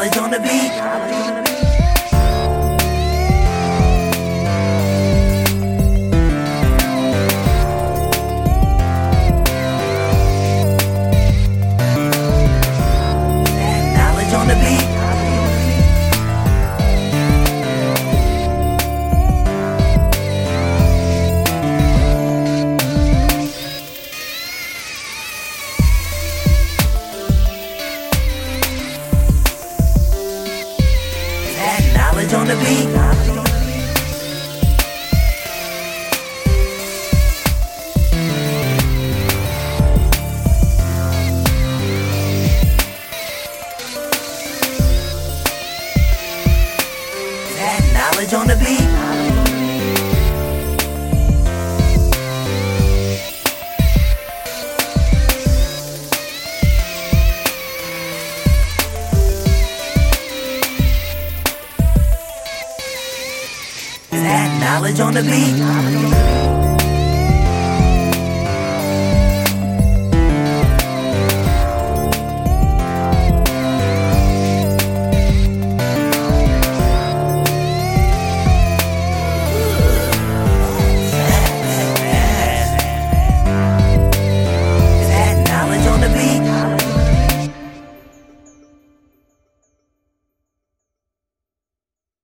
knowledge on the beat. On the beat. That knowledge on the beat. Knowledge on the beat.